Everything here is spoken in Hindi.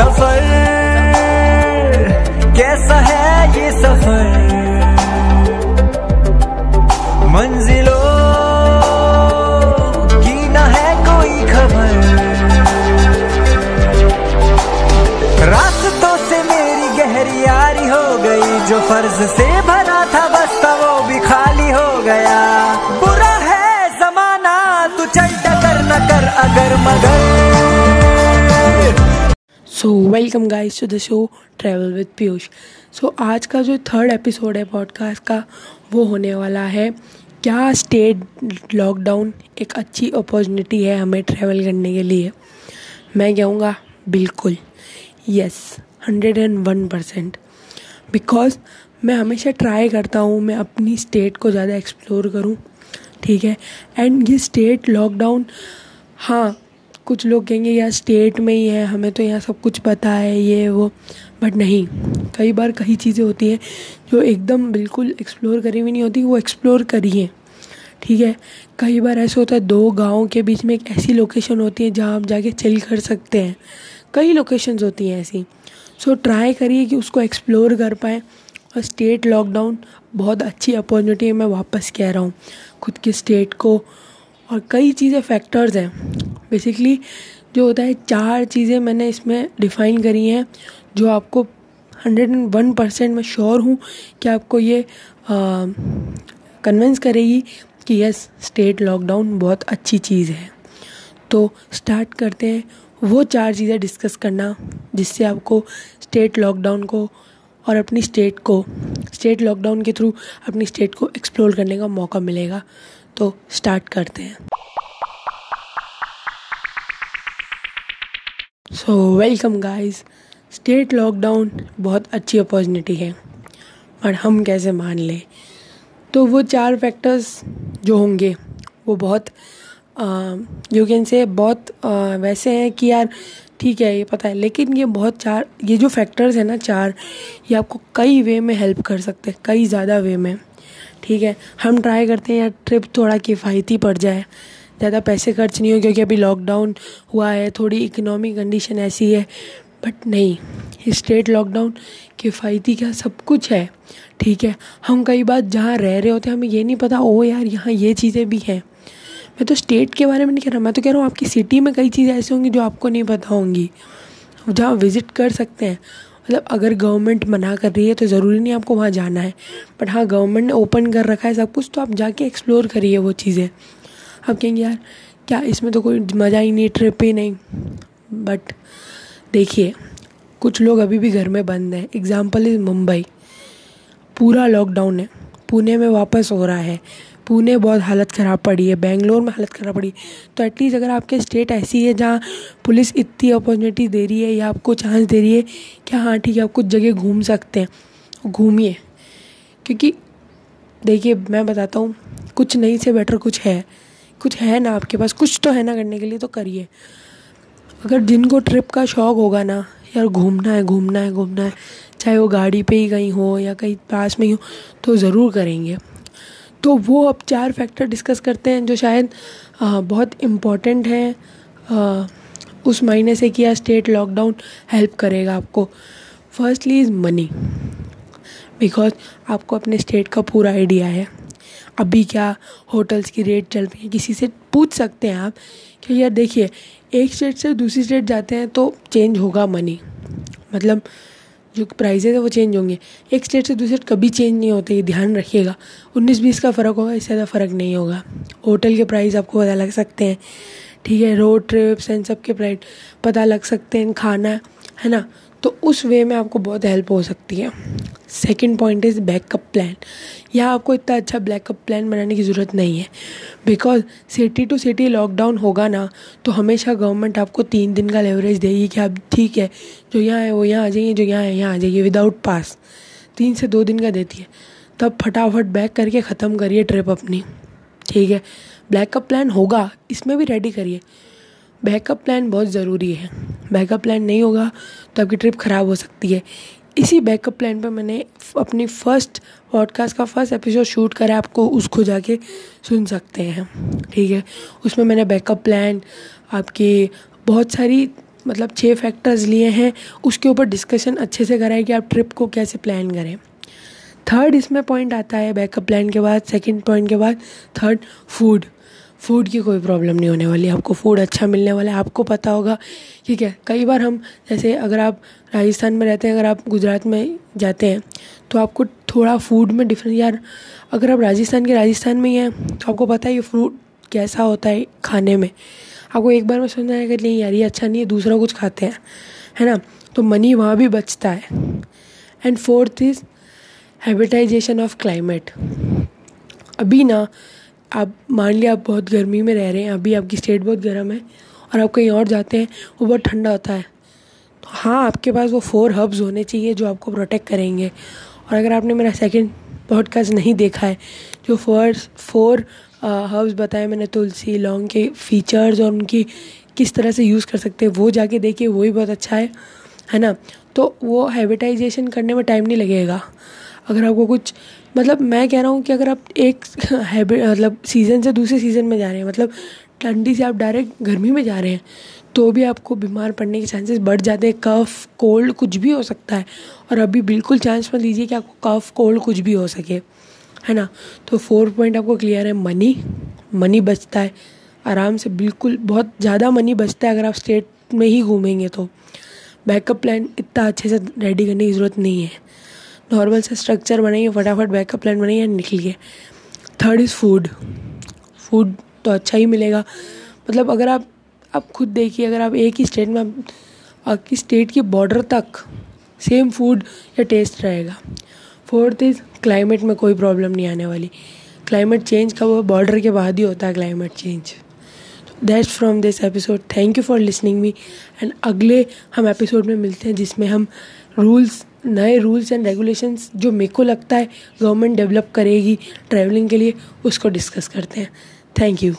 सफ़र। कैसा है ये सफ़र? So welcome guys to the show travel with Piyush so आज का जो थर्ड एपिसोड है पॉडकास्ट का, वो होने वाला है, क्या स्टेट लॉकडाउन एक अच्छी अपॉर्चुनिटी है हमें ट्रैवल करने के लिए? मैं कहूँगा, बिल्कुल yes hundred and one percent because मैं हमेशा ट्राई करता हूँ, मैं अपनी स्टेट को ज़्यादा एक्सप्लोर करूँ, ठीक है? एंड ये स्टेट लॉकडाउन हाँ कुछ लोग कहेंगे यार स्टेट में ही है, हमें तो यहाँ सब कुछ पता है, ये, वो. बट नहीं, कई बार कई चीज़ें होती हैं जो एकदम बिल्कुल एक्सप्लोर करी हुई नहीं होती, वो एक्सप्लोर करिए ठीक है? कई बार ऐसा होता है, दो गाँव के बीच में एक ऐसी लोकेशन होती है जहाँ आप जाके चिल कर सकते हैं। कई लोकेशंस होती हैं ऐसी। सो ट्राई करिए कि उसको एक्सप्लोर कर पाएँ। और स्टेट लॉकडाउन बहुत अच्छी अपॉर्चुनिटी है, मैं वापस कह रहा हूँ। खुद की स्टेट को और कई चीज़ें फैक्टर्स हैं। बेसिकली जो होता है, चार चीज़ें मैंने इसमें डिफ़ाइन करी हैं, जो आपको हंड्रेड एंड वन परसेंट मैं श्योर हूँ कि आपको ये कन्विंस करेगी कि यस स्टेट लॉकडाउन बहुत अच्छी चीज़ है। तो स्टार्ट करते हैं, वो चार चीज़ें डिस्कस करना, जिससे आपको स्टेट लॉकडाउन को और अपनी स्टेट को स्टेट लॉकडाउन के थ्रू अपनी स्टेट को एक्सप्लोर करने का मौका मिलेगा। तो स्टार्ट करते हैं। So welcome guys state lockdown बहुत अच्छी अपॉर्चुनिटी है। पर हम कैसे मान लें? तो वो चार फैक्टर्स जो होंगे वो बहुत यू कैन से बहुत आ, वैसे हैं कि यार ठीक है ये पता है। लेकिन ये बहुत चार ये जो फैक्टर्स हैं ना चार ये आपको कई वे में हेल्प कर सकते हैं कई ज़्यादा वे में। ठीक है? हम ट्राई करते हैं यार ट्रिप थोड़ा किफ़ायती पड़ जाए। ज़्यादा पैसे खर्च नहीं हो, क्योंकि अभी लॉकडाउन हुआ है, थोड़ी इकोनॉमिक कंडीशन ऐसी है। बट नहीं स्टेट लॉकडाउन किफ़ायती क्या? सब कुछ है, ठीक है? हम कई बार जहाँ रह रहे होते हैं, हमें ये नहीं पता, ओ यार, यहाँ ये चीज़ें भी हैं। मैं तो स्टेट के बारे में नहीं कह रहा, मैं तो कह रहा हूँ, आपकी सिटी में कई चीज़ें ऐसी होंगी जो आपको नहीं पता होंगी। जहाँ विज़िट कर सकते हैं। मतलब अगर गवर्नमेंट मना कर रही है तो ज़रूरी नहीं आपको वहाँ जाना है। बट हाँ गवर्नमेंट ने ओपन कर रखा है सब कुछ तो आप जाके एक्सप्लोर करिए वो चीज़ें। आप कहेंगे, यार, क्या इसमें तो कोई मज़ा ही नहीं ट्रिप ही नहीं। बट देखिए, कुछ लोग अभी भी घर में बंद हैं। Example is Mumbai. पूरा लॉकडाउन है। पुणे में वापस हो रहा है। पुणे बहुत हालत ख़राब पड़ी है, बेंगलोर में हालत ख़राब पड़ी है। तो एटलीस्ट अगर आपके स्टेट ऐसी है जहाँ पुलिस इतनी अपॉर्चुनिटी दे रही है या आपको चांस दे रही है कि हाँ ठीक है, आप कुछ जगह घूम सकते हैं, घूमिए। क्योंकि देखिए, मैं बताता हूँ, कुछ नहीं से बेटर कुछ है। कुछ है ना आपके पास, कुछ तो है ना करने के लिए तो करिए। अगर जिनको ट्रिप का शौक़ होगा ना, यार घूमना है घूमना है घूमना है, चाहे वो गाड़ी पे ही कहीं हो या कहीं पास में ही हो तो ज़रूर करेंगे। तो वो अब चार फैक्टर डिस्कस करते हैं जो शायद आ, बहुत इंपॉर्टेंट हैं। उस महीने से किया स्टेट लॉकडाउन हेल्प करेगा आपको। फर्स्टली इज़ मनी बिकॉज़ आपको अपने स्टेट का पूरा आइडिया है। अभी क्या होटल्स की रेट चल रही है किसी से पूछ सकते हैं आप कि यार देखिए एक स्टेट से दूसरी स्टेट जाते हैं तो चेंज होगा मनी मतलब जो प्राइजेज है वो चेंज होंगे। एक स्टेट से दूसरे कभी चेंज नहीं होते, ये ध्यान रखिएगा। उन्नीस बीस का फ़र्क होगा, इससे ज़्यादा फ़र्क नहीं होगा। होटल के प्राइस आपको पता लग सकते हैं। ठीक है रोड ट्रिप्स एंड सब के प्राइस पता लग सकते हैं, खाना। है ना? तो उस वे में आपको बहुत हेल्प हो सकती है। Second point is backup plan यहाँ आपको इतना अच्छा बैकअप प्लान बनाने की ज़रूरत नहीं है। Because city to city lockdown होगा ना तो हमेशा गवर्नमेंट आपको तीन दिन का लेवरेज देगी कि आप ठीक है, जो यहाँ है वो यहाँ आ जाइए, जो यहाँ है यहाँ आ जाइए विदाउट पास तीन से दो दिन का देती है। तब फटाफट बैक करके ख़त्म करिए ट्रिप अपनी। ठीक है? बैकअप प्लान होगा, इसमें भी रेडी करिए। बैकअप प्लान बहुत ज़रूरी है। बैकअप प्लान नहीं होगा तो आपकी ट्रिप ख़राब हो सकती है। इसी बैकअप प्लान पर मैंने अपनी फ़र्स्ट पॉडकास्ट का फ़र्स्ट एपिसोड शूट करा आपको उसको जाके सुन सकते हैं। ठीक है? उसमें मैंने बैकअप प्लान, आपकी बहुत सारी मतलब छः फैक्टर्स लिए हैं। उसके ऊपर डिस्कशन अच्छे से कराए कि आप ट्रिप को कैसे प्लान करें। थर्ड इसमें पॉइंट आता है बैकअप प्लान के बाद सेकंड पॉइंट के बाद थर्ड फ़ूड फ़ूड की कोई प्रॉब्लम नहीं होने वाली। आपको फ़ूड अच्छा मिलने वाला है। आपको पता होगा ठीक है कई बार हम, जैसे अगर आप राजस्थान में रहते हैं, अगर आप गुजरात में जाते हैं तो आपको थोड़ा फ़ूड में डिफरेंस यार, अगर आप राजस्थान के राजस्थान में ही हैं तो आपको पता है ये फ्रूट कैसा होता है खाने में। आपको एक बार में समझ आएगा नहीं यार, ये अच्छा नहीं है, दूसरा कुछ खाते हैं, है ना? तो मनी वहाँ भी बचता है। And fourth is habituation of climate अभी ना आप, मान लिया आप बहुत गर्मी में रह रहे हैं, अभी आपकी स्टेट बहुत गर्म है और आप कहीं और जाते हैं, वो बहुत ठंडा होता है। तो हाँ आपके पास वो फोर हब्स होने चाहिए जो आपको प्रोटेक्ट करेंगे। और अगर आपने मेरा सेकंड पॉडकास्ट नहीं देखा है, जो फोर फोर हर्ब्स बताए मैंने, तुलसी, लौंग के फीचर्स और उनकी किस तरह से यूज़ कर सकते हैं, वो जाके देखिए, वो ही बहुत अच्छा है है ना? तो वो हैबिटाइजेशन करने में टाइम नहीं लगेगा। अगर आपको कुछ मतलब मैं कह रहा हूँ कि अगर आप एक हैबिट मतलब सीज़न से दूसरे सीज़न में जा रहे हैं मतलब ठंडी से आप डायरेक्ट गर्मी में जा रहे हैं तो भी आपको बीमार पड़ने के चांसेस बढ़ जाते हैं। कफ कोल्ड कुछ भी हो सकता है। और अभी बिल्कुल चांस मत लीजिए कि आपको कफ कोल्ड कुछ भी हो सके, है ना? तो फोर पॉइंट आपको क्लियर है मनी मनी बचता है। आराम से बिल्कुल, बहुत ज़्यादा मनी बचता है अगर आप स्टेट में ही घूमेंगे तो। बैकअप प्लान इतना अच्छे से रेडी करने की ज़रूरत नहीं है। नॉर्मल से स्ट्रक्चर बनाइए फटाफट बैकअप प्लान बनाइए एंड निकलिए थर्ड इज़ फ़ूड फ़ूड तो अच्छा ही मिलेगा। मतलब अगर आप आप खुद देखिए, अगर आप एक ही स्टेट में आपकी स्टेट की बॉर्डर तक सेम फ़ूड या टेस्ट रहेगा। फोर्थ इज़ क्लाइमेट में कोई प्रॉब्लम नहीं आने वाली। क्लाइमेट चेंज का वो बॉर्डर के बाद ही होता है climate change that's from this episode thank you for listening me and अगले हम एपिसोड में मिलते हैं जिसमें हम रूल्स नए रूल्स एंड रेगुलेशंस जो मेरे को लगता है गवर्नमेंट डेवलप करेगी ट्रैवलिंग के लिए, उसको डिस्कस करते हैं. Thank you